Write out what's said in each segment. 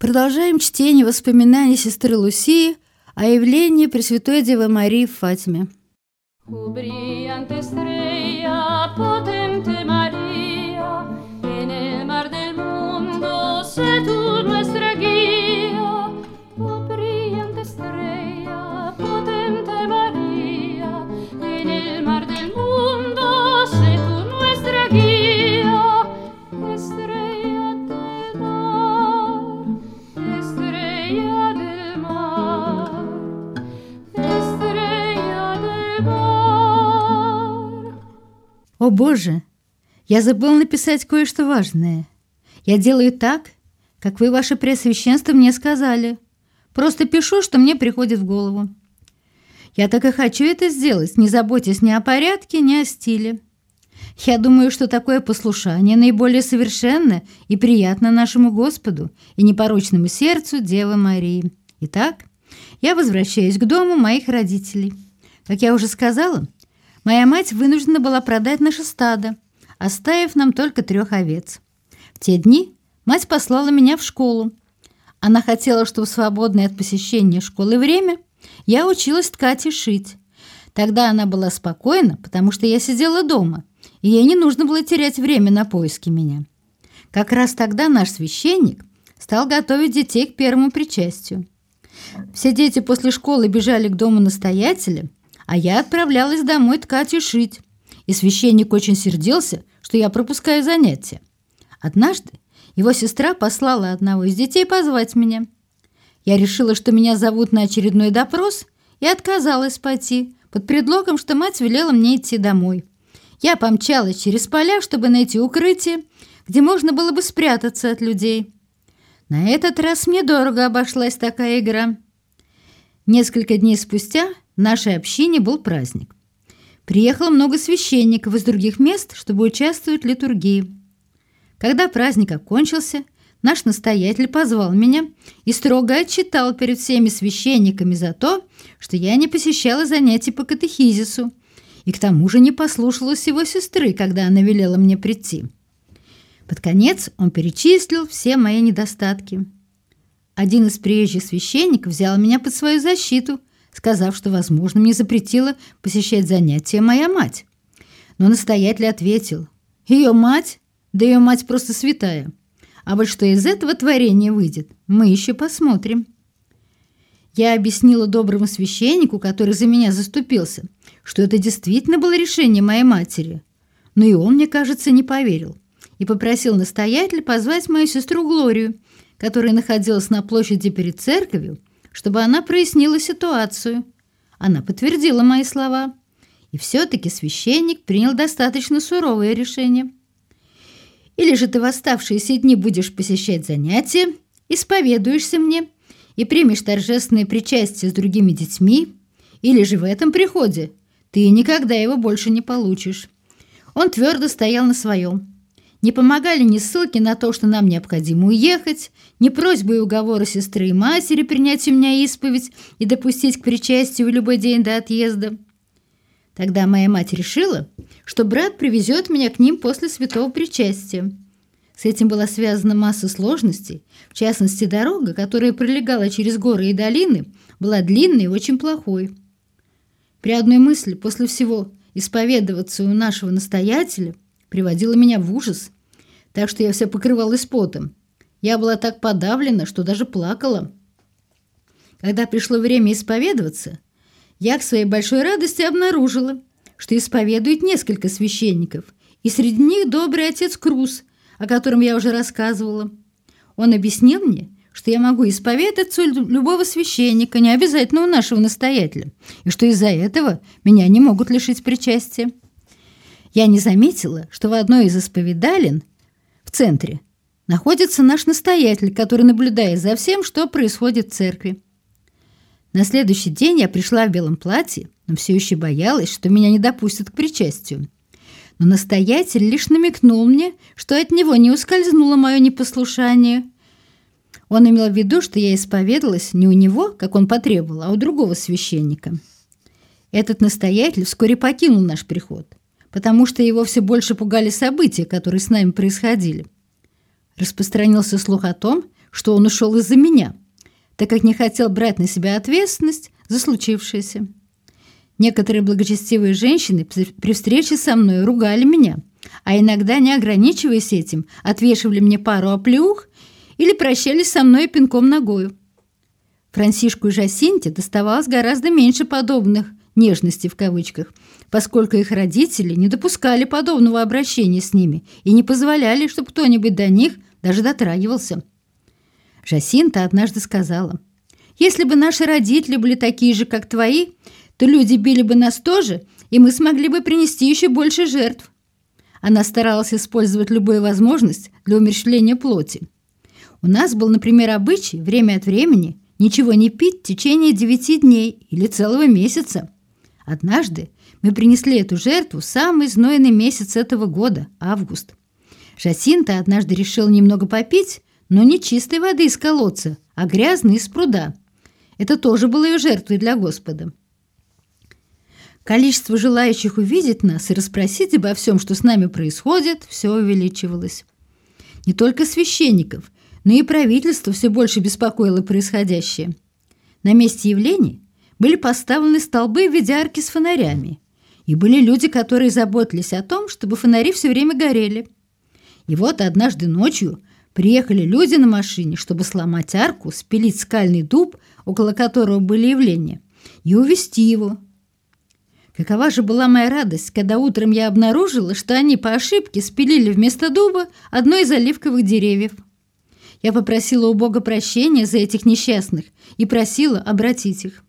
Продолжаем чтение воспоминаний сестры Лусии о явлении Пресвятой Девы Марии в Фатиме. Боже, я забыл написать кое-что важное. Я делаю так, как вы, ваше преосвященство, мне сказали. Просто пишу, что мне приходит в голову. Я так и хочу это сделать, не заботясь ни о порядке, ни о стиле. Я думаю, что такое послушание наиболее совершенно и приятно нашему Господу и непорочному сердцу Девы Марии. Итак, я возвращаюсь к дому моих родителей. Как я уже сказала, Моя мать вынуждена была продать наше стадо, оставив нам только трех овец. В те дни мать послала меня в школу. Она хотела, чтобы в свободное от посещения школы время я училась ткать и шить. Тогда она была спокойна, потому что я сидела дома, и ей не нужно было терять время на поиски меня. Как раз тогда наш священник стал готовить детей к первому причастию. Все дети после школы бежали к дому настоятеля – а я отправлялась домой ткать и шить. И священник очень сердился, что я пропускаю занятия. Однажды его сестра послала одного из детей позвать меня. Я решила, что меня зовут на очередной допрос, и отказалась пойти, под предлогом, что мать велела мне идти домой. Я помчалась через поля, чтобы найти укрытие, где можно было бы спрятаться от людей. На этот раз мне дорого обошлась такая игра. Несколько дней спустя нашей общине был праздник. Приехало много священников из других мест, чтобы участвовать в литургии. Когда праздник окончился, наш настоятель позвал меня и строго отчитал перед всеми священниками за то, что я не посещала занятий по катехизису и к тому же не послушалась его сестры, когда она велела мне прийти. Под конец он перечислил все мои недостатки. Один из приезжих священников взял меня под свою защиту – сказав, что, возможно, мне запретила посещать занятия моя мать. Но настоятель ответил, ее мать, да ее мать просто святая. А вот что из этого творения выйдет, мы еще посмотрим. Я объяснила доброму священнику, который за меня заступился, что это действительно было решение моей матери. Но и он, мне кажется, не поверил и попросил настоятеля позвать мою сестру Глорию, которая находилась на площади перед церковью, чтобы она прояснила ситуацию. Она подтвердила мои слова. И все-таки священник принял достаточно суровое решение. Или же ты в оставшиеся дни будешь посещать занятия, исповедуешься мне и примешь торжественное причастие с другими детьми, или же в этом приходе ты никогда его больше не получишь. Он твердо стоял на своем. Не помогали ни ссылки на то, что нам необходимо уехать, ни просьбы и уговоры сестры и матери принять у меня исповедь и допустить к причастию в любой день до отъезда. Тогда моя мать решила, что брат привезет меня к ним после святого причастия. С этим была связана масса сложностей, в частности, дорога, которая пролегала через горы и долины, была длинной и очень плохой. При одной мысли после всего исповедоваться у нашего настоятеля – приводила меня в ужас, так что я вся покрывалась потом. Я была так подавлена, что даже плакала. Когда пришло время исповедоваться, я к своей большой радости обнаружила, что исповедует несколько священников, и среди них добрый отец Круз, о котором я уже рассказывала. Он объяснил мне, что я могу исповедаться у любого священника, не обязательно у нашего настоятеля, и что из-за этого меня не могут лишить причастия. Я не заметила, что в одной из исповедалин в центре находится наш настоятель, который наблюдает за всем, что происходит в церкви. На следующий день я пришла в белом платье, но все еще боялась, что меня не допустят к причастию. Но настоятель лишь намекнул мне, что от него не ускользнуло мое непослушание. Он имел в виду, что я исповедалась не у него, как он потребовал, а у другого священника. Этот настоятель вскоре покинул наш приход потому что его все больше пугали события, которые с нами происходили. Распространился слух о том, что он ушел из-за меня, так как не хотел брать на себя ответственность за случившееся. Некоторые благочестивые женщины при встрече со мной ругали меня, а иногда, не ограничиваясь этим, отвешивали мне пару оплеух или прощались со мной пинком ногою. Франсишку и Жасинте доставалось гораздо меньше подобных «нежностей» в кавычках, поскольку их родители не допускали подобного обращения с ними и не позволяли, чтобы кто-нибудь до них даже дотрагивался. Жасинта однажды сказала, «Если бы наши родители были такие же, как твои, то люди били бы нас тоже, и мы смогли бы принести еще больше жертв». Она старалась использовать любую возможность для умерщвления плоти. У нас был, например, обычай время от времени ничего не пить в течение девяти дней или целого месяца. Однажды мы принесли эту жертву в самый знойный месяц этого года – август. Жасинта однажды решил немного попить, но не чистой воды из колодца, а грязной из пруда. Это тоже было ее жертвой для Господа. Количество желающих увидеть нас и расспросить обо всем, что с нами происходит, все увеличивалось. Не только священников, но и правительство все больше беспокоило происходящее. На месте явлений были поставлены столбы в виде арки с фонарями, и были люди, которые заботились о том, чтобы фонари все время горели. И вот однажды ночью приехали люди на машине, чтобы сломать арку, спилить скальный дуб, около которого были явления, и увести его. Какова же была моя радость, когда утром я обнаружила, что они по ошибке спилили вместо дуба одно из оливковых деревьев – я попросила у Бога прощения за этих несчастных и просила обратить их.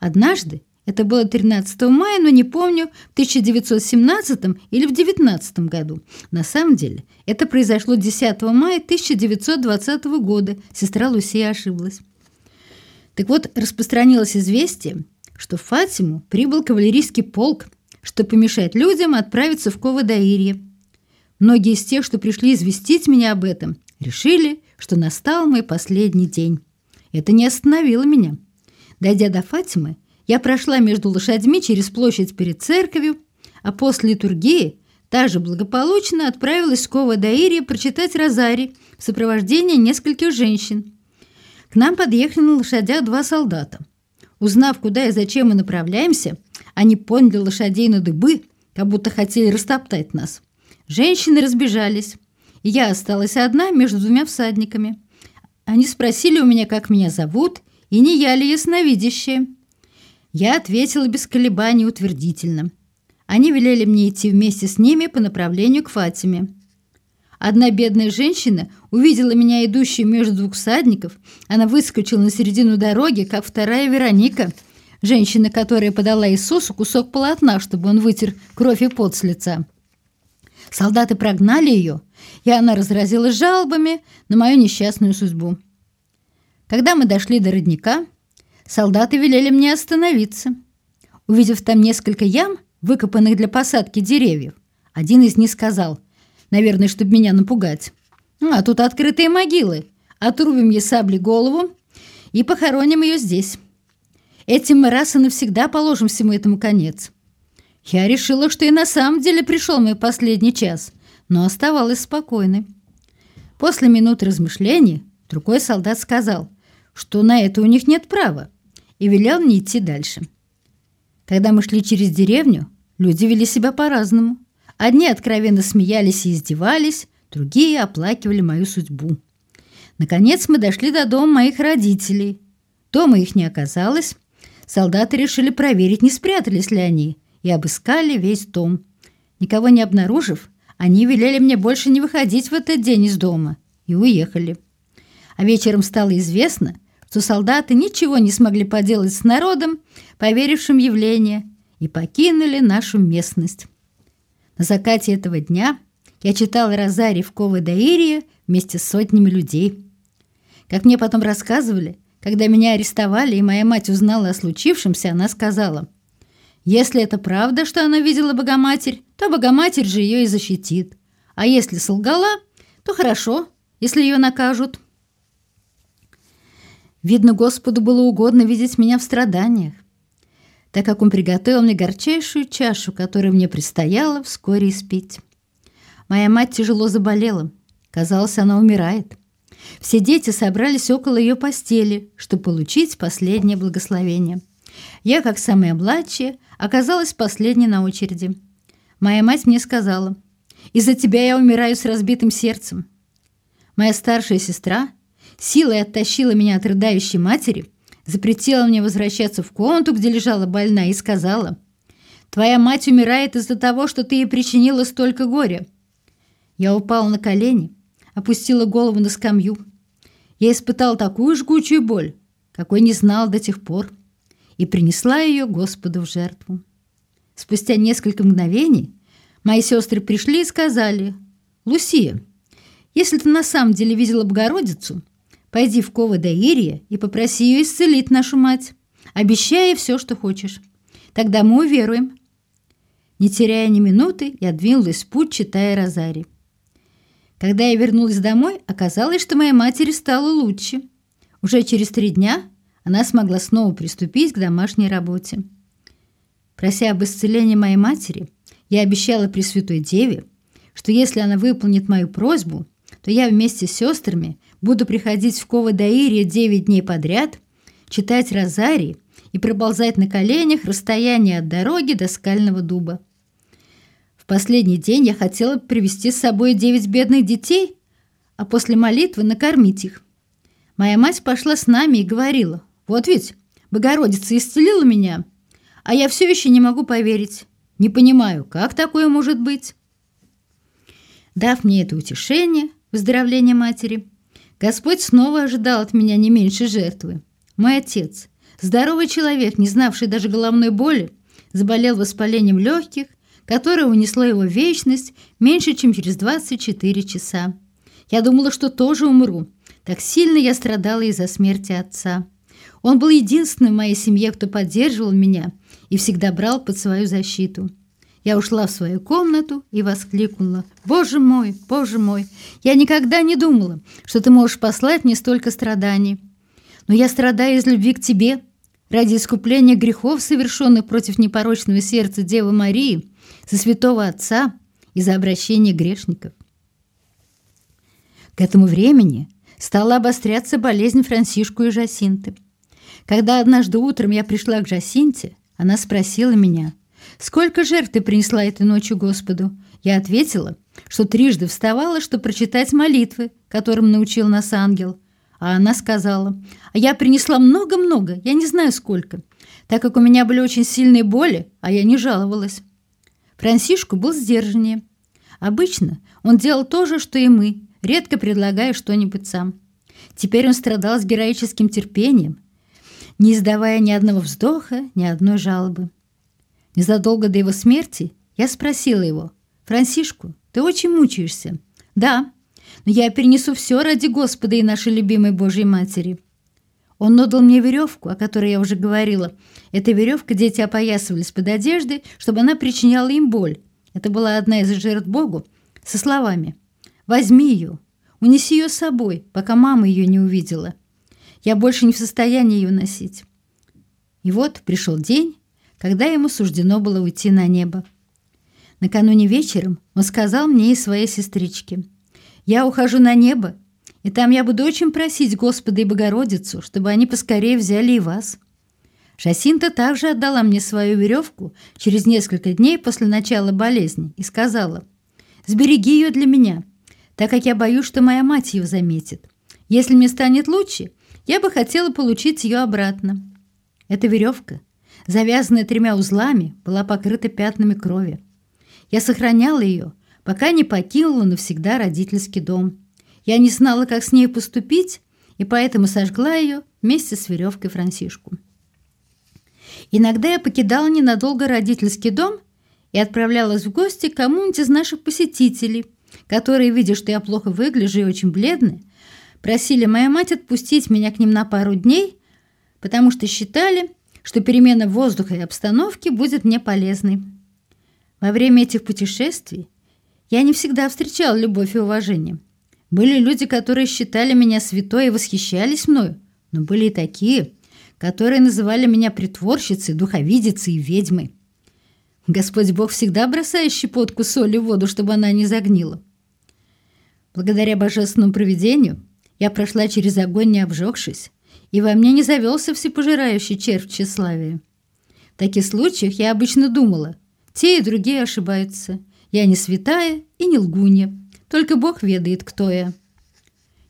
Однажды, это было 13 мая, но не помню, в 1917 или в 19 году. На самом деле, это произошло 10 мая 1920 года. Сестра Лусия ошиблась. Так вот, распространилось известие, что в Фатиму прибыл кавалерийский полк, чтобы помешать людям отправиться в Кова-Даирье. Многие из тех, что пришли известить меня об этом, решили, что настал мой последний день. Это не остановило меня. Дойдя до Фатимы, я прошла между лошадьми через площадь перед церковью, а после литургии также благополучно отправилась в Кова-Даире прочитать розарий в сопровождении нескольких женщин. К нам подъехали на лошадях два солдата. Узнав, куда и зачем мы направляемся, они поняли лошадей на дыбы, как будто хотели растоптать нас. Женщины разбежались я осталась одна между двумя всадниками. Они спросили у меня, как меня зовут, и не я ли ясновидящая. Я ответила без колебаний утвердительно. Они велели мне идти вместе с ними по направлению к Фатиме. Одна бедная женщина увидела меня идущую между двух всадников. Она выскочила на середину дороги, как вторая Вероника, женщина, которая подала Иисусу кусок полотна, чтобы он вытер кровь и пот с лица. Солдаты прогнали ее, и она разразилась жалобами на мою несчастную судьбу. Когда мы дошли до родника, солдаты велели мне остановиться. Увидев там несколько ям, выкопанных для посадки деревьев, один из них сказал, наверное, чтобы меня напугать, «А тут открытые могилы, отрубим ей сабли голову и похороним ее здесь. Этим мы раз и навсегда положим всему этому конец». Я решила, что и на самом деле пришел мой последний час, но оставалась спокойной. После минут размышлений другой солдат сказал, что на это у них нет права, и велел мне идти дальше. Когда мы шли через деревню, люди вели себя по-разному. Одни откровенно смеялись и издевались, другие оплакивали мою судьбу. Наконец мы дошли до дома моих родителей. Дома их не оказалось. Солдаты решили проверить, не спрятались ли они – и обыскали весь дом. Никого не обнаружив, они велели мне больше не выходить в этот день из дома и уехали. А вечером стало известно, что солдаты ничего не смогли поделать с народом, поверившим явление, и покинули нашу местность. На закате этого дня я читал Розарий в Кова-Даирия вместе с сотнями людей. Как мне потом рассказывали, когда меня арестовали и моя мать узнала о случившемся, она сказала – если это правда, что она видела Богоматерь, то Богоматерь же ее и защитит. А если солгала, то хорошо, если ее накажут. Видно, Господу было угодно видеть меня в страданиях, так как Он приготовил мне горчайшую чашу, которую мне предстояло вскоре испить. Моя мать тяжело заболела. Казалось, она умирает. Все дети собрались около ее постели, чтобы получить последнее благословение. Я, как самая младшая, оказалась последней на очереди. Моя мать мне сказала, «Из-за тебя я умираю с разбитым сердцем». Моя старшая сестра силой оттащила меня от рыдающей матери, запретила мне возвращаться в комнату, где лежала больная, и сказала, «Твоя мать умирает из-за того, что ты ей причинила столько горя». Я упала на колени, опустила голову на скамью. Я испытал такую жгучую боль, какой не знал до тех пор, и принесла ее Господу в жертву. Спустя несколько мгновений мои сестры пришли и сказали, «Лусия, если ты на самом деле видела Богородицу, пойди в Кова до и попроси ее исцелить нашу мать, обещая все, что хочешь. Тогда мы уверуем». Не теряя ни минуты, я двинулась в путь, читая Розарий. Когда я вернулась домой, оказалось, что моей матери стало лучше. Уже через три дня она смогла снова приступить к домашней работе. Прося об исцелении моей матери, я обещала Пресвятой Деве, что если она выполнит мою просьбу, то я вместе с сестрами буду приходить в Кова-Даире девять дней подряд, читать розарий и проползать на коленях расстояние от дороги до скального дуба последний день я хотела привести с собой девять бедных детей, а после молитвы накормить их. Моя мать пошла с нами и говорила, «Вот ведь, Богородица исцелила меня, а я все еще не могу поверить. Не понимаю, как такое может быть?» Дав мне это утешение, выздоровление матери, Господь снова ожидал от меня не меньше жертвы. Мой отец, здоровый человек, не знавший даже головной боли, заболел воспалением легких которое унесло его вечность меньше, чем через 24 часа. Я думала, что тоже умру. Так сильно я страдала из-за смерти отца. Он был единственным в моей семье, кто поддерживал меня и всегда брал под свою защиту. Я ушла в свою комнату и воскликнула. «Боже мой, боже мой! Я никогда не думала, что ты можешь послать мне столько страданий. Но я страдаю из любви к тебе, ради искупления грехов, совершенных против непорочного сердца Девы Марии, за святого Отца и за обращение грешников. К этому времени стала обостряться болезнь Франсишку и Жасинты. Когда однажды утром я пришла к Жасинте, она спросила меня, «Сколько жертв ты принесла этой ночью Господу?» Я ответила, что трижды вставала, чтобы прочитать молитвы, которым научил нас ангел. А она сказала, «А я принесла много-много, я не знаю сколько, так как у меня были очень сильные боли, а я не жаловалась». Франсишку был сдержаннее. Обычно он делал то же, что и мы, редко предлагая что-нибудь сам. Теперь он страдал с героическим терпением, не издавая ни одного вздоха, ни одной жалобы. Незадолго до его смерти я спросила его, «Франсишку, ты очень мучаешься?» «Да, но я перенесу все ради Господа и нашей любимой Божьей Матери». Он отдал мне веревку, о которой я уже говорила. Эта веревка дети опоясывались под одеждой, чтобы она причиняла им боль. Это была одна из жертв Богу со словами «Возьми ее, унеси ее с собой, пока мама ее не увидела. Я больше не в состоянии ее носить». И вот пришел день, когда ему суждено было уйти на небо. Накануне вечером он сказал мне и своей сестричке, «Я ухожу на небо и там я буду очень просить Господа и Богородицу, чтобы они поскорее взяли и вас. Шасинта также отдала мне свою веревку через несколько дней после начала болезни и сказала, «Сбереги ее для меня, так как я боюсь, что моя мать ее заметит. Если мне станет лучше, я бы хотела получить ее обратно». Эта веревка, завязанная тремя узлами, была покрыта пятнами крови. Я сохраняла ее, пока не покинула навсегда родительский дом. Я не знала, как с ней поступить, и поэтому сожгла ее вместе с веревкой Франсишку. Иногда я покидала ненадолго родительский дом и отправлялась в гости к кому-нибудь из наших посетителей, которые, видя, что я плохо выгляжу и очень бледная, просили мою мать отпустить меня к ним на пару дней, потому что считали, что перемена воздуха и обстановки будет мне полезной. Во время этих путешествий я не всегда встречала любовь и уважение. Были люди, которые считали меня святой и восхищались мною, но были и такие, которые называли меня притворщицей, духовидицей и ведьмой. Господь Бог всегда бросает щепотку соли в воду, чтобы она не загнила. Благодаря божественному провидению Я прошла через огонь, не обжегшись, и во мне не завелся всепожирающий червь тщеславия. В таких случаях я обычно думала, те и другие ошибаются. Я не святая и не лгунья, только Бог ведает, кто я.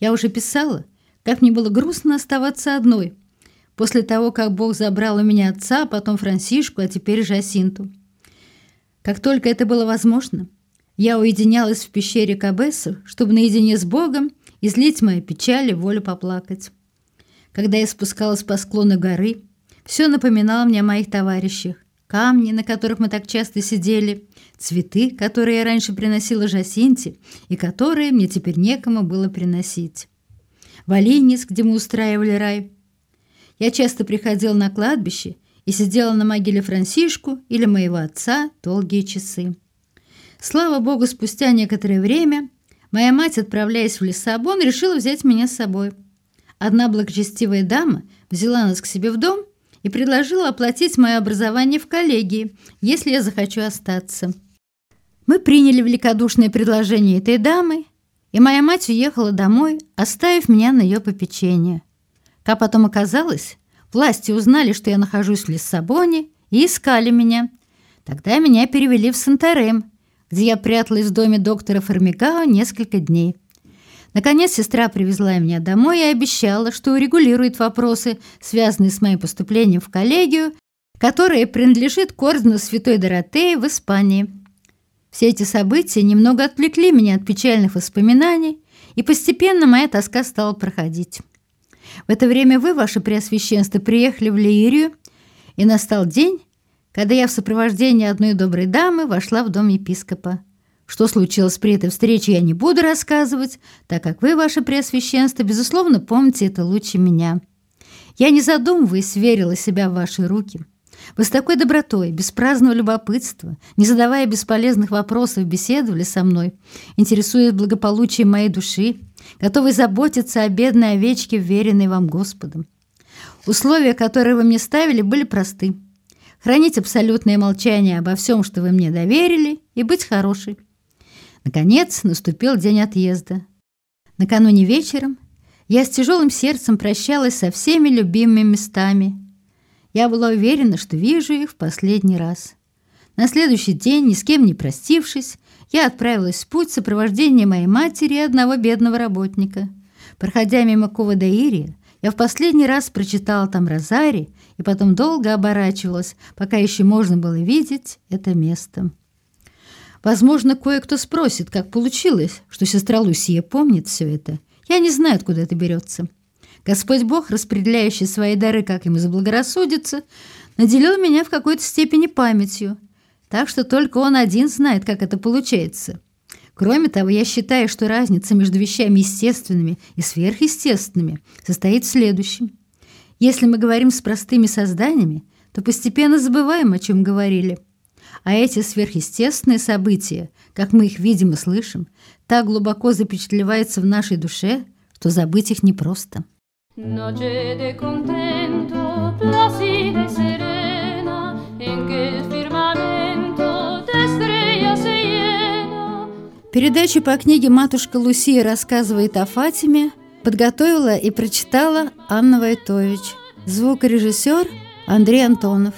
Я уже писала, как мне было грустно оставаться одной, после того, как Бог забрал у меня отца, а потом Франсишку, а теперь Жасинту. Как только это было возможно, я уединялась в пещере Кабесу, чтобы наедине с Богом излить мои печали, волю поплакать. Когда я спускалась по склону горы, все напоминало мне о моих товарищах. Камни, на которых мы так часто сидели, цветы, которые я раньше приносила Жасинте и которые мне теперь некому было приносить. Валинис, где мы устраивали рай. Я часто приходила на кладбище и сидела на могиле Франсишку или моего отца долгие часы. Слава богу, спустя некоторое время моя мать, отправляясь в Лиссабон, решила взять меня с собой. Одна благочестивая дама взяла нас к себе в дом и предложила оплатить мое образование в коллегии, если я захочу остаться. Мы приняли великодушное предложение этой дамы, и моя мать уехала домой, оставив меня на ее попечение. Как потом оказалось, власти узнали, что я нахожусь в Лиссабоне, и искали меня. Тогда меня перевели в Санторем, где я пряталась в доме доктора Формикао несколько дней. Наконец сестра привезла меня домой и обещала, что урегулирует вопросы, связанные с моим поступлением в коллегию, которая принадлежит к ордену Святой Доротеи в Испании. Все эти события немного отвлекли меня от печальных воспоминаний, и постепенно моя тоска стала проходить. В это время вы, ваше Преосвященство, приехали в Лиирию, и настал день, когда я в сопровождении одной доброй дамы вошла в дом епископа. Что случилось при этой встрече, я не буду рассказывать, так как вы, ваше Преосвященство, безусловно, помните это лучше меня. Я, не задумываясь, верила себя в ваши руки. Вы с такой добротой, без праздного любопытства, не задавая бесполезных вопросов, беседовали со мной, интересуясь благополучием моей души, готовы заботиться о бедной овечке, веренной вам Господом. Условия, которые вы мне ставили, были просты. Хранить абсолютное молчание обо всем, что вы мне доверили, и быть хорошей. Наконец наступил день отъезда. Накануне вечером я с тяжелым сердцем прощалась со всеми любимыми местами. Я была уверена, что вижу их в последний раз. На следующий день, ни с кем не простившись, я отправилась в путь в сопровождении моей матери и одного бедного работника. Проходя мимо Кова-Даири, я в последний раз прочитала там Розари и потом долго оборачивалась, пока еще можно было видеть это место. Возможно, кое-кто спросит, как получилось, что сестра Лусия помнит все это. Я не знаю, откуда это берется. Господь Бог, распределяющий свои дары, как ему заблагорассудится, наделил меня в какой-то степени памятью, так что только он один знает, как это получается. Кроме того, я считаю, что разница между вещами естественными и сверхъестественными состоит в следующем. Если мы говорим с простыми созданиями, то постепенно забываем, о чем говорили – а эти сверхъестественные события, как мы их видим и слышим, так глубоко запечатлеваются в нашей душе, что забыть их непросто. Передачу по книге «Матушка Лусия рассказывает о Фатиме» подготовила и прочитала Анна Войтович. Звукорежиссер Андрей Антонов.